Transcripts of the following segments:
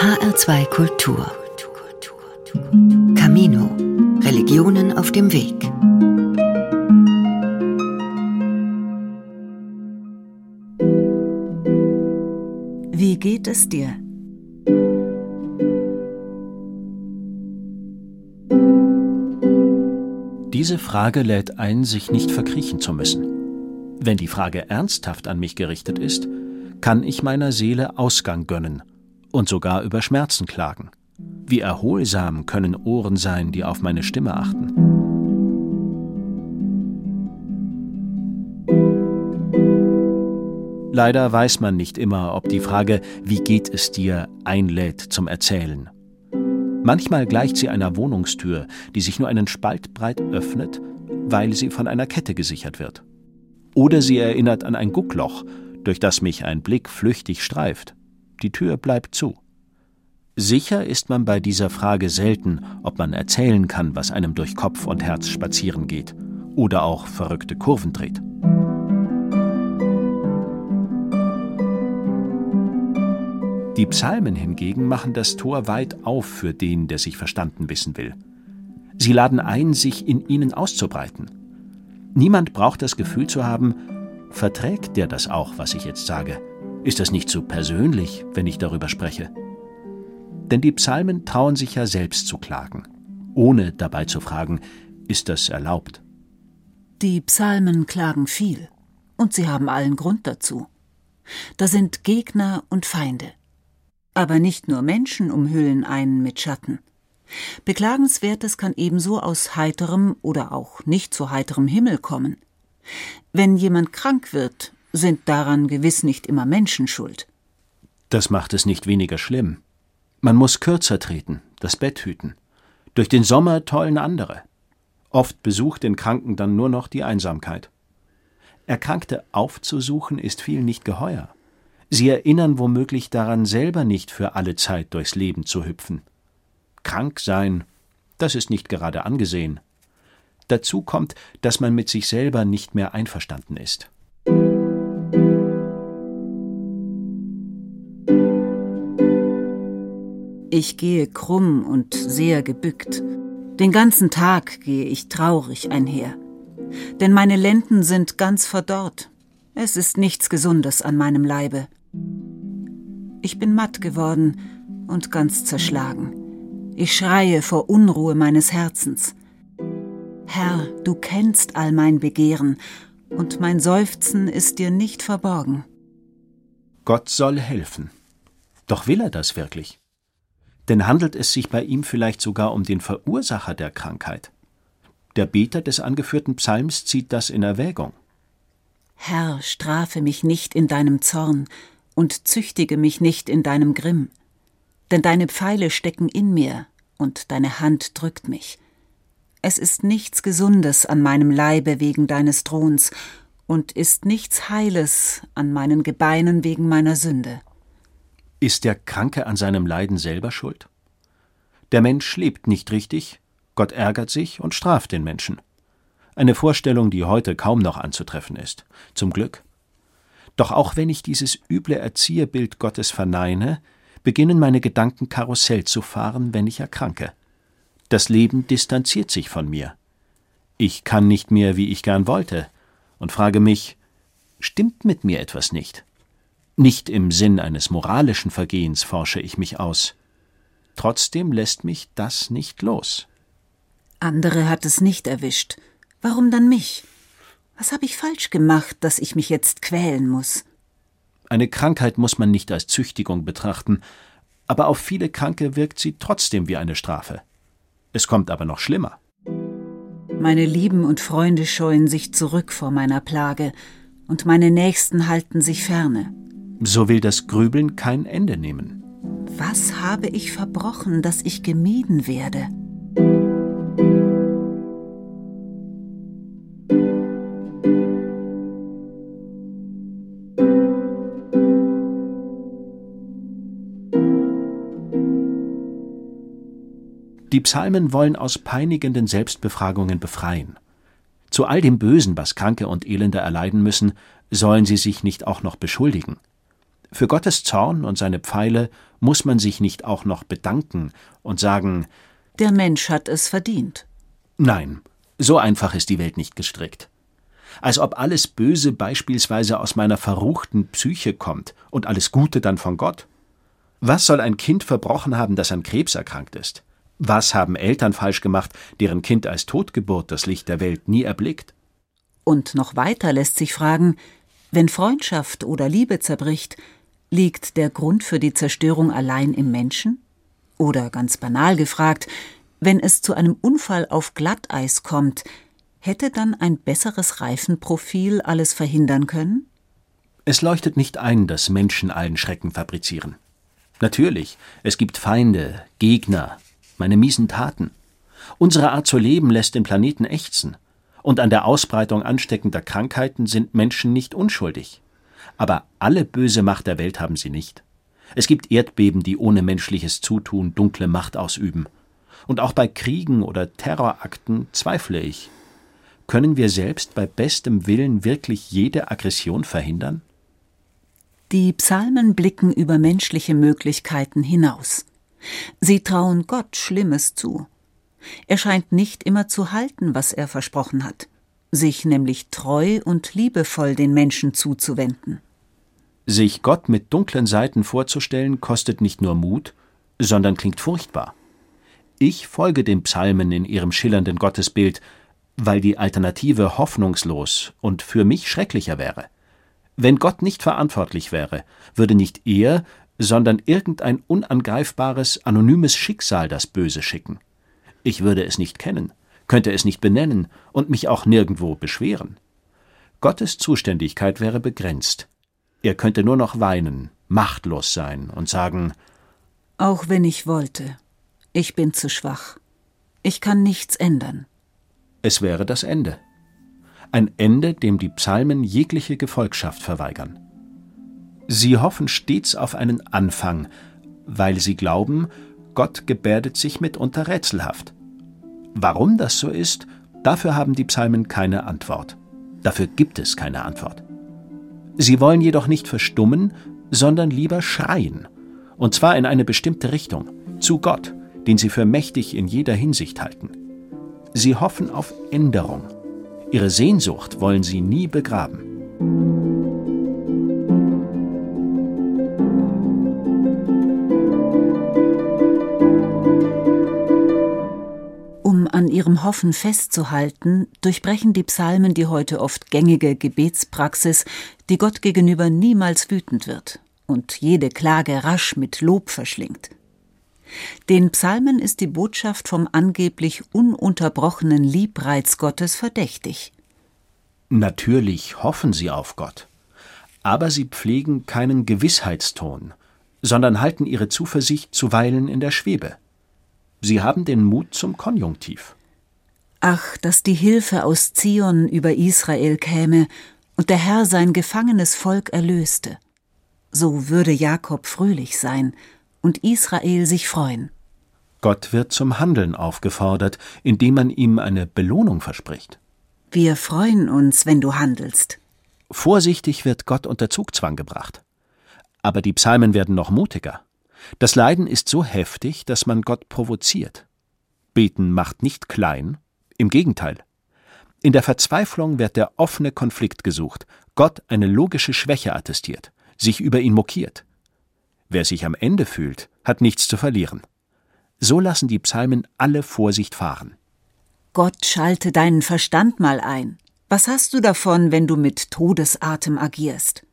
HR2 Kultur. Camino. Religionen auf dem Weg. Wie geht es dir? Diese Frage lädt ein, sich nicht verkriechen zu müssen. Wenn die Frage ernsthaft an mich gerichtet ist, kann ich meiner Seele Ausgang gönnen und sogar über Schmerzen klagen. Wie erholsam können Ohren sein, die auf meine Stimme achten. Leider weiß man nicht immer, ob die Frage Wie geht es dir einlädt zum Erzählen. Manchmal gleicht sie einer Wohnungstür, die sich nur einen Spalt breit öffnet, weil sie von einer Kette gesichert wird. Oder sie erinnert an ein Guckloch, durch das mich ein Blick flüchtig streift. Die Tür bleibt zu. Sicher ist man bei dieser Frage selten, ob man erzählen kann, was einem durch Kopf und Herz spazieren geht oder auch verrückte Kurven dreht. Die Psalmen hingegen machen das Tor weit auf für den, der sich verstanden wissen will. Sie laden ein, sich in ihnen auszubreiten. Niemand braucht das Gefühl zu haben, verträgt der das auch, was ich jetzt sage? Ist das nicht zu persönlich, wenn ich darüber spreche? Denn die Psalmen trauen sich ja selbst zu klagen, ohne dabei zu fragen, ist das erlaubt? Die Psalmen klagen viel, und sie haben allen Grund dazu. Da sind Gegner und Feinde. Aber nicht nur Menschen umhüllen einen mit Schatten. Beklagenswertes kann ebenso aus heiterem oder auch nicht so heiterem Himmel kommen. Wenn jemand krank wird, sind daran gewiss nicht immer Menschen schuld. Das macht es nicht weniger schlimm. Man muss kürzer treten, das Bett hüten. Durch den Sommer tollen andere. Oft besucht den Kranken dann nur noch die Einsamkeit. Erkrankte aufzusuchen ist viel nicht geheuer. Sie erinnern womöglich daran, selber nicht für alle Zeit durchs Leben zu hüpfen. Krank sein, das ist nicht gerade angesehen. Dazu kommt, dass man mit sich selber nicht mehr einverstanden ist. Ich gehe krumm und sehr gebückt. Den ganzen Tag gehe ich traurig einher. Denn meine Lenden sind ganz verdorrt. Es ist nichts Gesundes an meinem Leibe. Ich bin matt geworden und ganz zerschlagen. Ich schreie vor Unruhe meines Herzens. Herr, du kennst all mein Begehren, und mein Seufzen ist dir nicht verborgen. Gott soll helfen. Doch will er das wirklich? Denn handelt es sich bei ihm vielleicht sogar um den Verursacher der Krankheit? Der Beter des angeführten Psalms zieht das in Erwägung. Herr, strafe mich nicht in deinem Zorn, und züchtige mich nicht in deinem Grimm. Denn deine Pfeile stecken in mir, und deine Hand drückt mich. Es ist nichts Gesundes an meinem Leibe wegen deines Throns, und ist nichts Heiles an meinen Gebeinen wegen meiner Sünde. Ist der Kranke an seinem Leiden selber schuld? Der Mensch lebt nicht richtig, Gott ärgert sich und straft den Menschen. Eine Vorstellung, die heute kaum noch anzutreffen ist. Zum Glück. Doch auch wenn ich dieses üble Erzieherbild Gottes verneine, beginnen meine Gedanken Karussell zu fahren, wenn ich erkranke. Das Leben distanziert sich von mir. Ich kann nicht mehr, wie ich gern wollte, und frage mich, stimmt mit mir etwas nicht? Nicht im Sinn eines moralischen Vergehens forsche ich mich aus. Trotzdem lässt mich das nicht los. Andere hat es nicht erwischt. Warum dann mich? Was habe ich falsch gemacht, dass ich mich jetzt quälen muss? Eine Krankheit muss man nicht als Züchtigung betrachten, aber auf viele Kranke wirkt sie trotzdem wie eine Strafe. Es kommt aber noch schlimmer. Meine Lieben und Freunde scheuen sich zurück vor meiner Plage, und meine Nächsten halten sich ferne. So will das Grübeln kein Ende nehmen. Was habe ich verbrochen, dass ich gemieden werde? Die Psalmen wollen aus peinigenden Selbstbefragungen befreien. Zu all dem Bösen, was Kranke und Elende erleiden müssen, sollen sie sich nicht auch noch beschuldigen. Für Gottes Zorn und seine Pfeile muss man sich nicht auch noch bedanken und sagen Der Mensch hat es verdient. Nein, so einfach ist die Welt nicht gestrickt. Als ob alles Böse beispielsweise aus meiner verruchten Psyche kommt und alles Gute dann von Gott. Was soll ein Kind verbrochen haben, das an Krebs erkrankt ist? Was haben Eltern falsch gemacht, deren Kind als Totgeburt das Licht der Welt nie erblickt? Und noch weiter lässt sich fragen, wenn Freundschaft oder Liebe zerbricht, liegt der Grund für die Zerstörung allein im Menschen? Oder ganz banal gefragt, wenn es zu einem Unfall auf Glatteis kommt, hätte dann ein besseres Reifenprofil alles verhindern können? Es leuchtet nicht ein, dass Menschen allen Schrecken fabrizieren. Natürlich, es gibt Feinde, Gegner, meine miesen Taten. Unsere Art zu leben lässt den Planeten ächzen. Und an der Ausbreitung ansteckender Krankheiten sind Menschen nicht unschuldig. Aber alle böse Macht der Welt haben sie nicht. Es gibt Erdbeben, die ohne menschliches Zutun dunkle Macht ausüben. Und auch bei Kriegen oder Terrorakten zweifle ich. Können wir selbst bei bestem Willen wirklich jede Aggression verhindern? Die Psalmen blicken über menschliche Möglichkeiten hinaus. Sie trauen Gott Schlimmes zu. Er scheint nicht immer zu halten, was er versprochen hat, sich nämlich treu und liebevoll den Menschen zuzuwenden. Sich Gott mit dunklen Seiten vorzustellen, kostet nicht nur Mut, sondern klingt furchtbar. Ich folge den Psalmen in ihrem schillernden Gottesbild, weil die Alternative hoffnungslos und für mich schrecklicher wäre. Wenn Gott nicht verantwortlich wäre, würde nicht er, sondern irgendein unangreifbares, anonymes Schicksal das Böse schicken. Ich würde es nicht kennen, könnte es nicht benennen und mich auch nirgendwo beschweren. Gottes Zuständigkeit wäre begrenzt. Er könnte nur noch weinen, machtlos sein und sagen Auch wenn ich wollte, ich bin zu schwach. Ich kann nichts ändern. Es wäre das Ende. Ein Ende, dem die Psalmen jegliche Gefolgschaft verweigern. Sie hoffen stets auf einen Anfang, weil sie glauben, Gott gebärdet sich mitunter rätselhaft. Warum das so ist, dafür haben die Psalmen keine Antwort. Dafür gibt es keine Antwort. Sie wollen jedoch nicht verstummen, sondern lieber schreien, und zwar in eine bestimmte Richtung, zu Gott, den sie für mächtig in jeder Hinsicht halten. Sie hoffen auf Änderung. Ihre Sehnsucht wollen sie nie begraben. Ihrem Hoffen festzuhalten, durchbrechen die Psalmen die heute oft gängige Gebetspraxis, die Gott gegenüber niemals wütend wird und jede Klage rasch mit Lob verschlingt. Den Psalmen ist die Botschaft vom angeblich ununterbrochenen Liebreiz Gottes verdächtig. Natürlich hoffen sie auf Gott, aber sie pflegen keinen Gewissheitston, sondern halten ihre Zuversicht zuweilen in der Schwebe. Sie haben den Mut zum Konjunktiv. Ach, dass die Hilfe aus Zion über Israel käme und der Herr sein gefangenes Volk erlöste. So würde Jakob fröhlich sein und Israel sich freuen. Gott wird zum Handeln aufgefordert, indem man ihm eine Belohnung verspricht. Wir freuen uns, wenn du handelst. Vorsichtig wird Gott unter Zugzwang gebracht. Aber die Psalmen werden noch mutiger. Das Leiden ist so heftig, dass man Gott provoziert. Beten macht nicht klein, im Gegenteil. In der Verzweiflung wird der offene Konflikt gesucht, Gott eine logische Schwäche attestiert, sich über ihn mokiert. Wer sich am Ende fühlt, hat nichts zu verlieren. So lassen die Psalmen alle Vorsicht fahren. Gott schalte deinen Verstand mal ein. Was hast du davon, wenn du mit Todesatem agierst?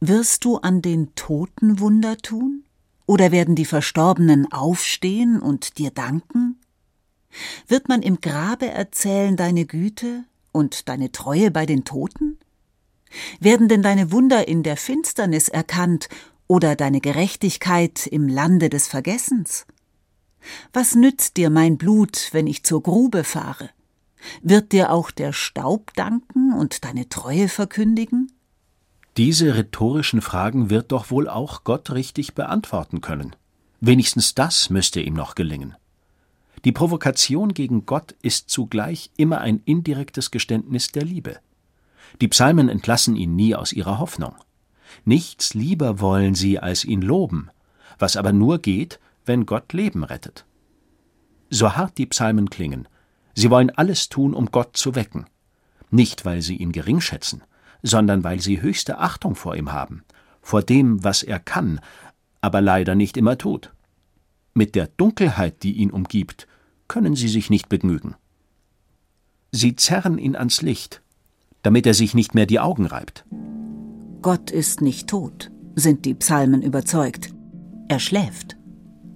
Wirst du an den Toten Wunder tun? Oder werden die Verstorbenen aufstehen und dir danken? Wird man im Grabe erzählen deine Güte und deine Treue bei den Toten? Werden denn deine Wunder in der Finsternis erkannt oder deine Gerechtigkeit im Lande des Vergessens? Was nützt dir mein Blut, wenn ich zur Grube fahre? Wird dir auch der Staub danken und deine Treue verkündigen? Diese rhetorischen Fragen wird doch wohl auch Gott richtig beantworten können. Wenigstens das müsste ihm noch gelingen. Die Provokation gegen Gott ist zugleich immer ein indirektes Geständnis der Liebe. Die Psalmen entlassen ihn nie aus ihrer Hoffnung. Nichts lieber wollen sie als ihn loben, was aber nur geht, wenn Gott Leben rettet. So hart die Psalmen klingen, sie wollen alles tun, um Gott zu wecken. Nicht, weil sie ihn gering schätzen, sondern weil sie höchste Achtung vor ihm haben, vor dem, was er kann, aber leider nicht immer tut. Mit der Dunkelheit, die ihn umgibt, können sie sich nicht begnügen. Sie zerren ihn ans Licht, damit er sich nicht mehr die Augen reibt. Gott ist nicht tot, sind die Psalmen überzeugt. Er schläft.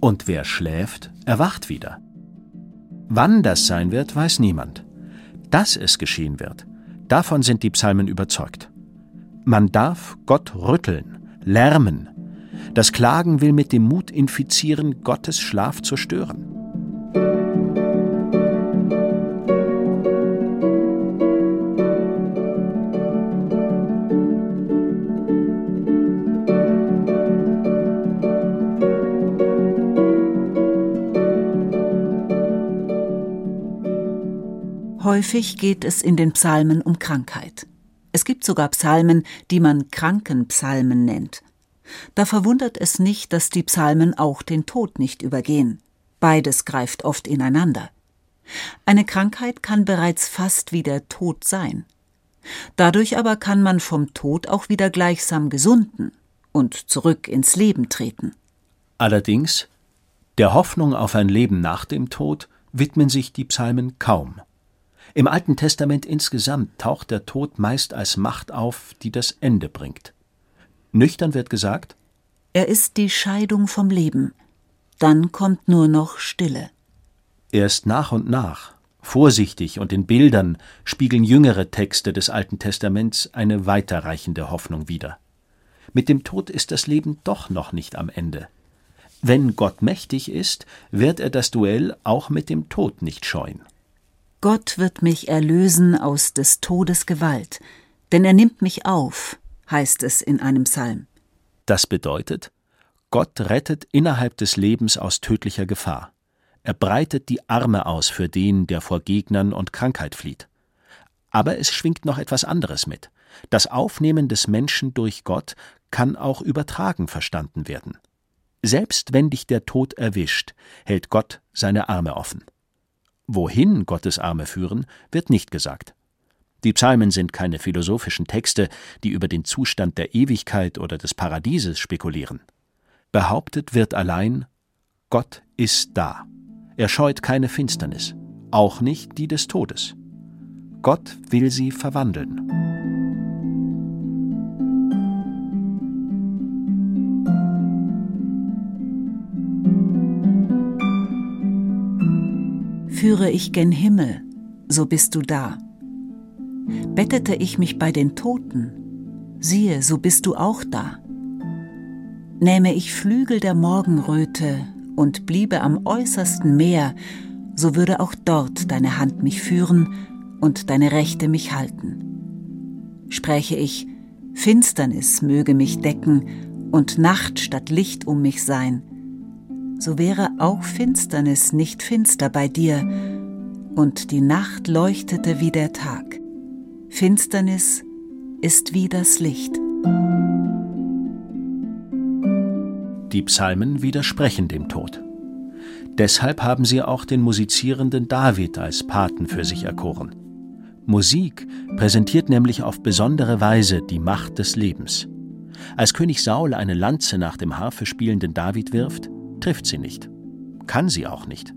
Und wer schläft, erwacht wieder. Wann das sein wird, weiß niemand. Dass es geschehen wird, davon sind die Psalmen überzeugt. Man darf Gott rütteln, lärmen. Das Klagen will mit dem Mut infizieren, Gottes Schlaf zu stören. Häufig geht es in den Psalmen um Krankheit. Es gibt sogar Psalmen, die man Krankenpsalmen nennt. Da verwundert es nicht, dass die Psalmen auch den Tod nicht übergehen. Beides greift oft ineinander. Eine Krankheit kann bereits fast wie der Tod sein. Dadurch aber kann man vom Tod auch wieder gleichsam gesunden und zurück ins Leben treten. Allerdings, der Hoffnung auf ein Leben nach dem Tod widmen sich die Psalmen kaum. Im Alten Testament insgesamt taucht der Tod meist als Macht auf, die das Ende bringt. Nüchtern wird gesagt, er ist die Scheidung vom Leben, dann kommt nur noch Stille. Erst nach und nach, vorsichtig und in Bildern spiegeln jüngere Texte des Alten Testaments eine weiterreichende Hoffnung wider. Mit dem Tod ist das Leben doch noch nicht am Ende. Wenn Gott mächtig ist, wird er das Duell auch mit dem Tod nicht scheuen. Gott wird mich erlösen aus des Todes Gewalt, denn er nimmt mich auf, heißt es in einem Psalm. Das bedeutet, Gott rettet innerhalb des Lebens aus tödlicher Gefahr. Er breitet die Arme aus für den, der vor Gegnern und Krankheit flieht. Aber es schwingt noch etwas anderes mit. Das Aufnehmen des Menschen durch Gott kann auch übertragen verstanden werden. Selbst wenn dich der Tod erwischt, hält Gott seine Arme offen. Wohin Gottes Arme führen, wird nicht gesagt. Die Psalmen sind keine philosophischen Texte, die über den Zustand der Ewigkeit oder des Paradieses spekulieren. Behauptet wird allein, Gott ist da. Er scheut keine Finsternis, auch nicht die des Todes. Gott will sie verwandeln. Führe ich gen Himmel, so bist du da. Bettete ich mich bei den Toten, siehe, so bist du auch da. Nähme ich Flügel der Morgenröte und bliebe am äußersten Meer, so würde auch dort deine Hand mich führen und deine Rechte mich halten. Spräche ich, Finsternis möge mich decken und Nacht statt Licht um mich sein, so wäre auch Finsternis nicht finster bei dir, und die Nacht leuchtete wie der Tag. Finsternis ist wie das Licht. Die Psalmen widersprechen dem Tod. Deshalb haben sie auch den musizierenden David als Paten für sich erkoren. Musik präsentiert nämlich auf besondere Weise die Macht des Lebens. Als König Saul eine Lanze nach dem Harfe spielenden David wirft, trifft sie nicht. Kann sie auch nicht.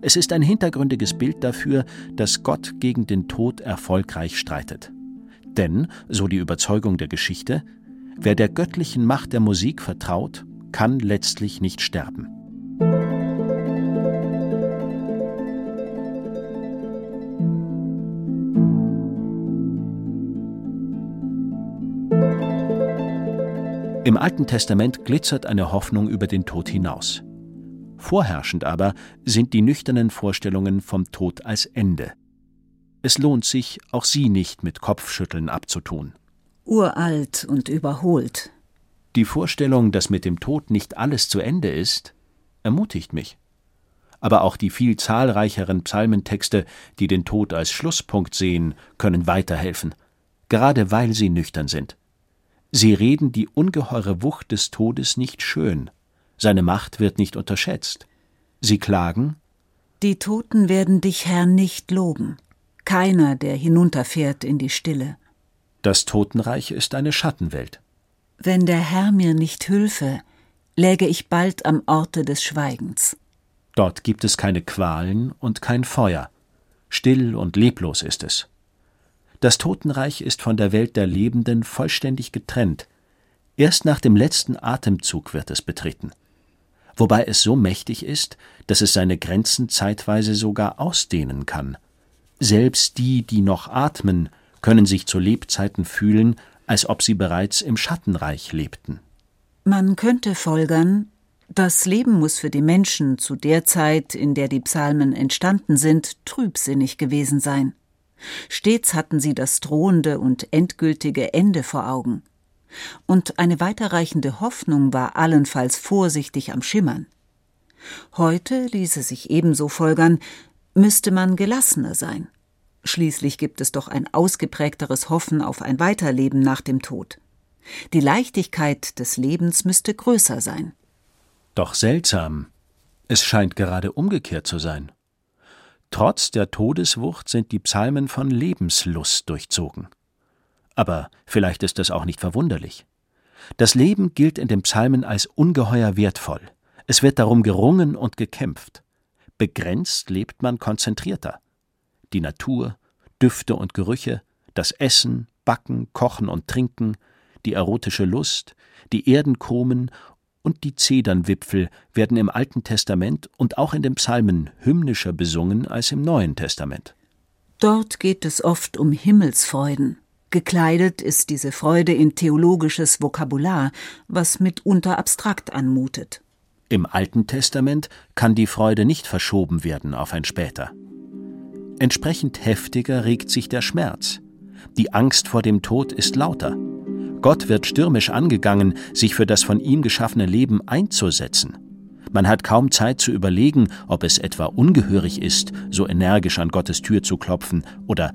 Es ist ein hintergründiges Bild dafür, dass Gott gegen den Tod erfolgreich streitet. Denn, so die Überzeugung der Geschichte, wer der göttlichen Macht der Musik vertraut, kann letztlich nicht sterben. Im Alten Testament glitzert eine Hoffnung über den Tod hinaus. Vorherrschend aber sind die nüchternen Vorstellungen vom Tod als Ende. Es lohnt sich, auch sie nicht mit Kopfschütteln abzutun. Uralt und überholt. Die Vorstellung, dass mit dem Tod nicht alles zu Ende ist, ermutigt mich. Aber auch die viel zahlreicheren Psalmentexte, die den Tod als Schlusspunkt sehen, können weiterhelfen, gerade weil sie nüchtern sind. Sie reden die ungeheure Wucht des Todes nicht schön, seine Macht wird nicht unterschätzt. Sie klagen Die Toten werden dich, Herr, nicht loben, keiner, der hinunterfährt in die Stille. Das Totenreich ist eine Schattenwelt. Wenn der Herr mir nicht hülfe, läge ich bald am Orte des Schweigens. Dort gibt es keine Qualen und kein Feuer. Still und leblos ist es. Das Totenreich ist von der Welt der Lebenden vollständig getrennt. Erst nach dem letzten Atemzug wird es betreten. Wobei es so mächtig ist, dass es seine Grenzen zeitweise sogar ausdehnen kann. Selbst die, die noch atmen, können sich zu Lebzeiten fühlen, als ob sie bereits im Schattenreich lebten. Man könnte folgern, das Leben muss für die Menschen zu der Zeit, in der die Psalmen entstanden sind, trübsinnig gewesen sein. Stets hatten sie das drohende und endgültige Ende vor Augen. Und eine weiterreichende Hoffnung war allenfalls vorsichtig am Schimmern. Heute ließe sich ebenso folgern, müsste man gelassener sein. Schließlich gibt es doch ein ausgeprägteres Hoffen auf ein Weiterleben nach dem Tod. Die Leichtigkeit des Lebens müsste größer sein. Doch seltsam, es scheint gerade umgekehrt zu sein. Trotz der Todeswucht sind die Psalmen von Lebenslust durchzogen. Aber vielleicht ist das auch nicht verwunderlich. Das Leben gilt in den Psalmen als ungeheuer wertvoll. Es wird darum gerungen und gekämpft. Begrenzt lebt man konzentrierter. Die Natur, Düfte und Gerüche, das Essen, Backen, Kochen und Trinken, die erotische Lust, die Erdenkrumen und die Zedernwipfel werden im Alten Testament und auch in den Psalmen hymnischer besungen als im Neuen Testament. Dort geht es oft um Himmelsfreuden. Gekleidet ist diese Freude in theologisches Vokabular, was mitunter abstrakt anmutet. Im Alten Testament kann die Freude nicht verschoben werden auf ein später. Entsprechend heftiger regt sich der Schmerz. Die Angst vor dem Tod ist lauter. Gott wird stürmisch angegangen, sich für das von ihm geschaffene Leben einzusetzen. Man hat kaum Zeit zu überlegen, ob es etwa ungehörig ist, so energisch an Gottes Tür zu klopfen oder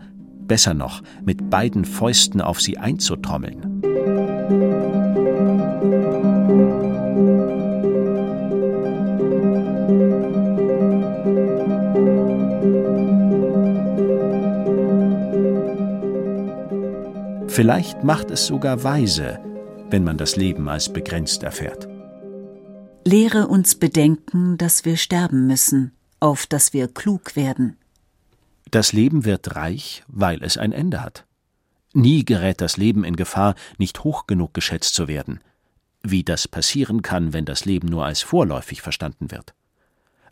besser noch, mit beiden Fäusten auf sie einzutrommeln. Vielleicht macht es sogar weise, wenn man das Leben als begrenzt erfährt. Lehre uns bedenken, dass wir sterben müssen, auf dass wir klug werden. Das Leben wird reich, weil es ein Ende hat. Nie gerät das Leben in Gefahr, nicht hoch genug geschätzt zu werden, wie das passieren kann, wenn das Leben nur als vorläufig verstanden wird.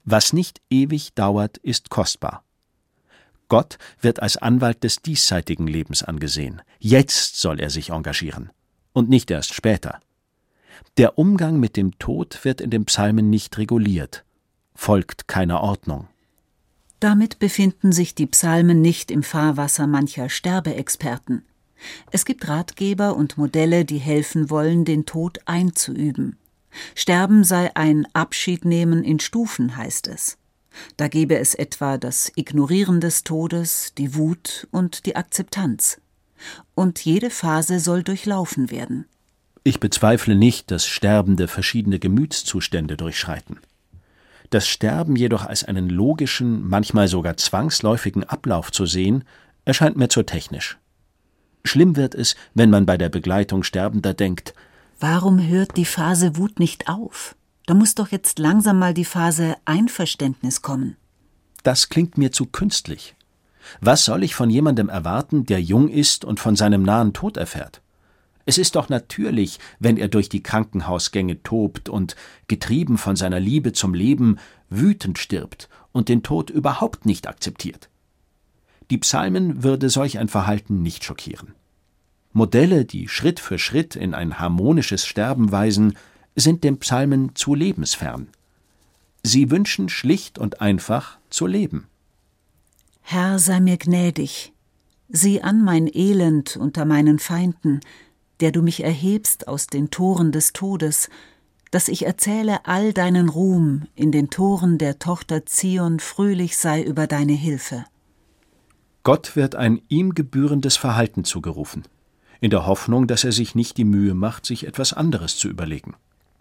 Was nicht ewig dauert, ist kostbar. Gott wird als Anwalt des diesseitigen Lebens angesehen. Jetzt soll er sich engagieren und nicht erst später. Der Umgang mit dem Tod wird in den Psalmen nicht reguliert, folgt keiner Ordnung. Damit befinden sich die Psalmen nicht im Fahrwasser mancher Sterbeexperten. Es gibt Ratgeber und Modelle, die helfen wollen, den Tod einzuüben. Sterben sei ein Abschiednehmen in Stufen, heißt es. Da gebe es etwa das Ignorieren des Todes, die Wut und die Akzeptanz. Und jede Phase soll durchlaufen werden. Ich bezweifle nicht, dass Sterbende verschiedene Gemütszustände durchschreiten. Das Sterben jedoch als einen logischen, manchmal sogar zwangsläufigen Ablauf zu sehen, erscheint mir zu technisch. Schlimm wird es, wenn man bei der Begleitung Sterbender denkt, Warum hört die Phase Wut nicht auf? Da muss doch jetzt langsam mal die Phase Einverständnis kommen. Das klingt mir zu künstlich. Was soll ich von jemandem erwarten, der jung ist und von seinem nahen Tod erfährt? Es ist doch natürlich, wenn er durch die Krankenhausgänge tobt und, getrieben von seiner Liebe zum Leben, wütend stirbt und den Tod überhaupt nicht akzeptiert. Die Psalmen würde solch ein Verhalten nicht schockieren. Modelle, die Schritt für Schritt in ein harmonisches Sterben weisen, sind den Psalmen zu lebensfern. Sie wünschen schlicht und einfach zu leben. Herr, sei mir gnädig, sieh an mein Elend unter meinen Feinden, der du mich erhebst aus den Toren des Todes, dass ich erzähle all deinen Ruhm in den Toren der Tochter Zion fröhlich sei über deine Hilfe. Gott wird ein ihm gebührendes Verhalten zugerufen. in der Hoffnung, dass er sich nicht die Mühe macht, sich etwas anderes zu überlegen.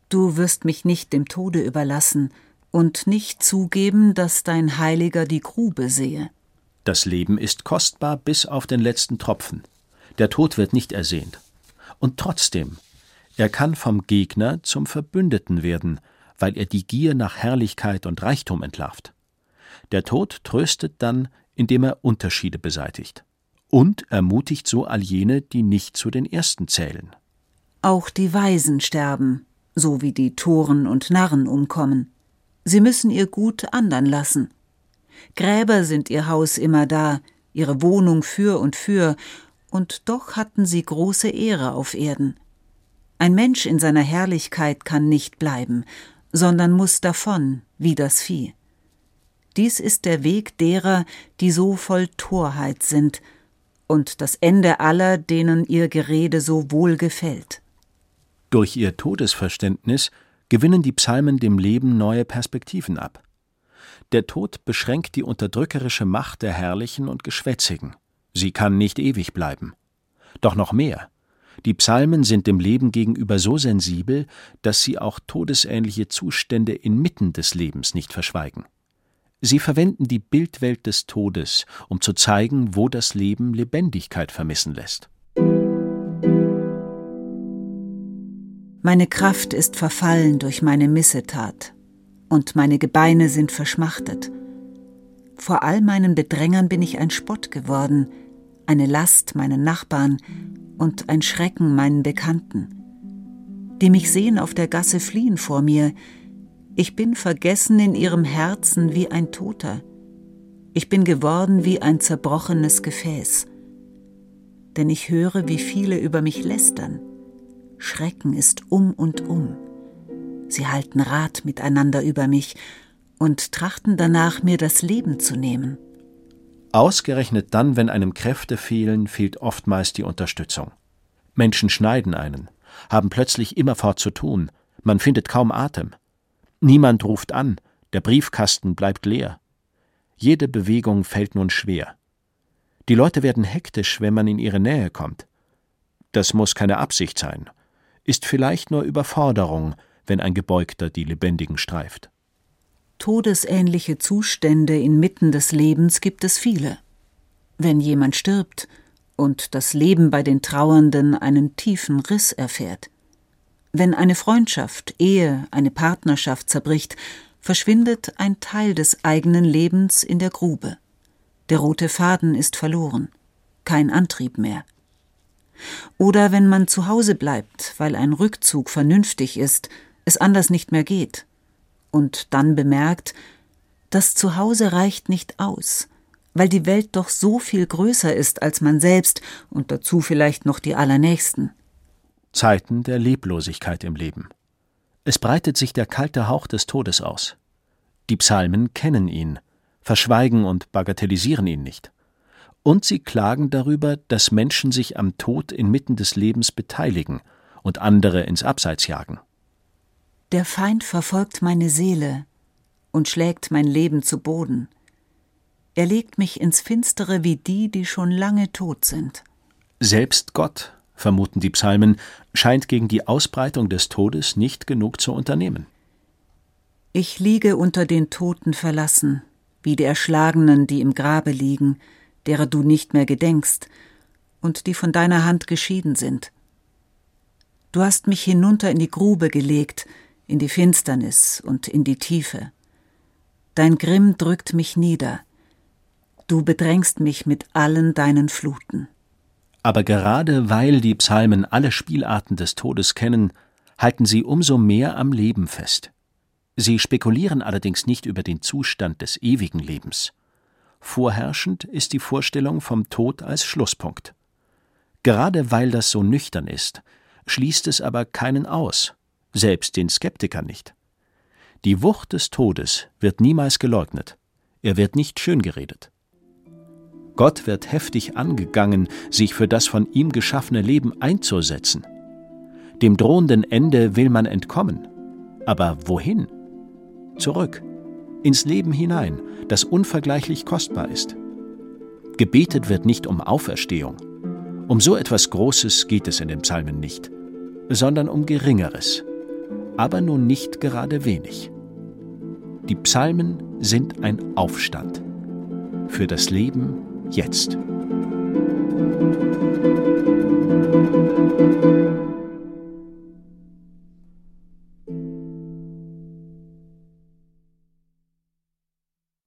Du wirst mich nicht dem Tode überlassen und nicht zugeben, dass dein Heiliger die Grube sehe. Das Leben ist kostbar bis auf den letzten Tropfen. Der Tod wird nicht ersehnt. Und trotzdem, er kann vom Gegner zum Verbündeten werden, weil er die Gier nach Herrlichkeit und Reichtum entlarvt. Der Tod tröstet dann, indem er Unterschiede beseitigt und ermutigt so all jene, die nicht zu den Ersten zählen. Auch die Weisen sterben, so wie die Toren und Narren umkommen. Sie müssen ihr Gut andern lassen. Gräber sind ihr Haus immer da, ihre Wohnung für und für, und doch hatten sie große Ehre auf Erden. Ein Mensch in seiner Herrlichkeit kann nicht bleiben, sondern muss davon, wie das Vieh. Dies ist der Weg derer, die so voll Torheit sind und das Ende aller, denen ihr Gerede so wohl gefällt. Durch ihr Todesverständnis gewinnen die Psalmen dem Leben neue Perspektiven ab. Der Tod beschränkt die unterdrückerische Macht der Herrlichen und Geschwätzigen. Sie kann nicht ewig bleiben. Doch noch mehr. Die Psalmen sind dem Leben gegenüber so sensibel, dass sie auch todesähnliche Zustände inmitten des Lebens nicht verschweigen. Sie verwenden die Bildwelt des Todes, um zu zeigen, wo das Leben Lebendigkeit vermissen lässt. Meine Kraft ist verfallen durch meine Missetat, und meine Gebeine sind verschmachtet. Vor all meinen Bedrängern bin ich ein Spott geworden, eine Last meinen Nachbarn und ein Schrecken meinen Bekannten. Die mich sehen auf der Gasse fliehen vor mir, ich bin vergessen in ihrem Herzen wie ein Toter. Ich bin geworden wie ein zerbrochenes Gefäß. Denn ich höre, wie viele über mich lästern. Schrecken ist um und um. Sie halten Rat miteinander über mich und trachten danach, mir das Leben zu nehmen. Ausgerechnet dann, wenn einem Kräfte fehlen, fehlt oftmals die Unterstützung. Menschen schneiden einen, haben plötzlich immerfort zu tun, man findet kaum Atem. Niemand ruft an, der Briefkasten bleibt leer. Jede Bewegung fällt nun schwer. Die Leute werden hektisch, wenn man in ihre Nähe kommt. Das muss keine Absicht sein, ist vielleicht nur Überforderung, wenn ein Gebeugter die Lebendigen streift. Todesähnliche Zustände inmitten des Lebens gibt es viele. Wenn jemand stirbt und das Leben bei den Trauernden einen tiefen Riss erfährt, wenn eine Freundschaft, Ehe, eine Partnerschaft zerbricht, verschwindet ein Teil des eigenen Lebens in der Grube. Der rote Faden ist verloren, kein Antrieb mehr. Oder wenn man zu Hause bleibt, weil ein Rückzug vernünftig ist, es anders nicht mehr geht, und dann bemerkt, das Zuhause reicht nicht aus, weil die Welt doch so viel größer ist als man selbst und dazu vielleicht noch die Allernächsten. Zeiten der Leblosigkeit im Leben. Es breitet sich der kalte Hauch des Todes aus. Die Psalmen kennen ihn, verschweigen und bagatellisieren ihn nicht. Und sie klagen darüber, dass Menschen sich am Tod inmitten des Lebens beteiligen und andere ins Abseits jagen. Der Feind verfolgt meine Seele und schlägt mein Leben zu Boden. Er legt mich ins Finstere wie die, die schon lange tot sind. Selbst Gott vermuten die Psalmen, scheint gegen die Ausbreitung des Todes nicht genug zu unternehmen. Ich liege unter den Toten verlassen, wie die Erschlagenen, die im Grabe liegen, derer du nicht mehr gedenkst und die von deiner Hand geschieden sind. Du hast mich hinunter in die Grube gelegt, in die Finsternis und in die Tiefe. Dein Grimm drückt mich nieder. Du bedrängst mich mit allen deinen Fluten. Aber gerade weil die Psalmen alle Spielarten des Todes kennen, halten sie umso mehr am Leben fest. Sie spekulieren allerdings nicht über den Zustand des ewigen Lebens. Vorherrschend ist die Vorstellung vom Tod als Schlusspunkt. Gerade weil das so nüchtern ist, schließt es aber keinen aus, selbst den Skeptiker nicht. Die Wucht des Todes wird niemals geleugnet, er wird nicht schön geredet. Gott wird heftig angegangen, sich für das von ihm geschaffene Leben einzusetzen. Dem drohenden Ende will man entkommen. Aber wohin? Zurück, ins Leben hinein, das unvergleichlich kostbar ist. Gebetet wird nicht um Auferstehung. Um so etwas Großes geht es in den Psalmen nicht, sondern um Geringeres, aber nun nicht gerade wenig. Die Psalmen sind ein Aufstand für das Leben jetzt. Musik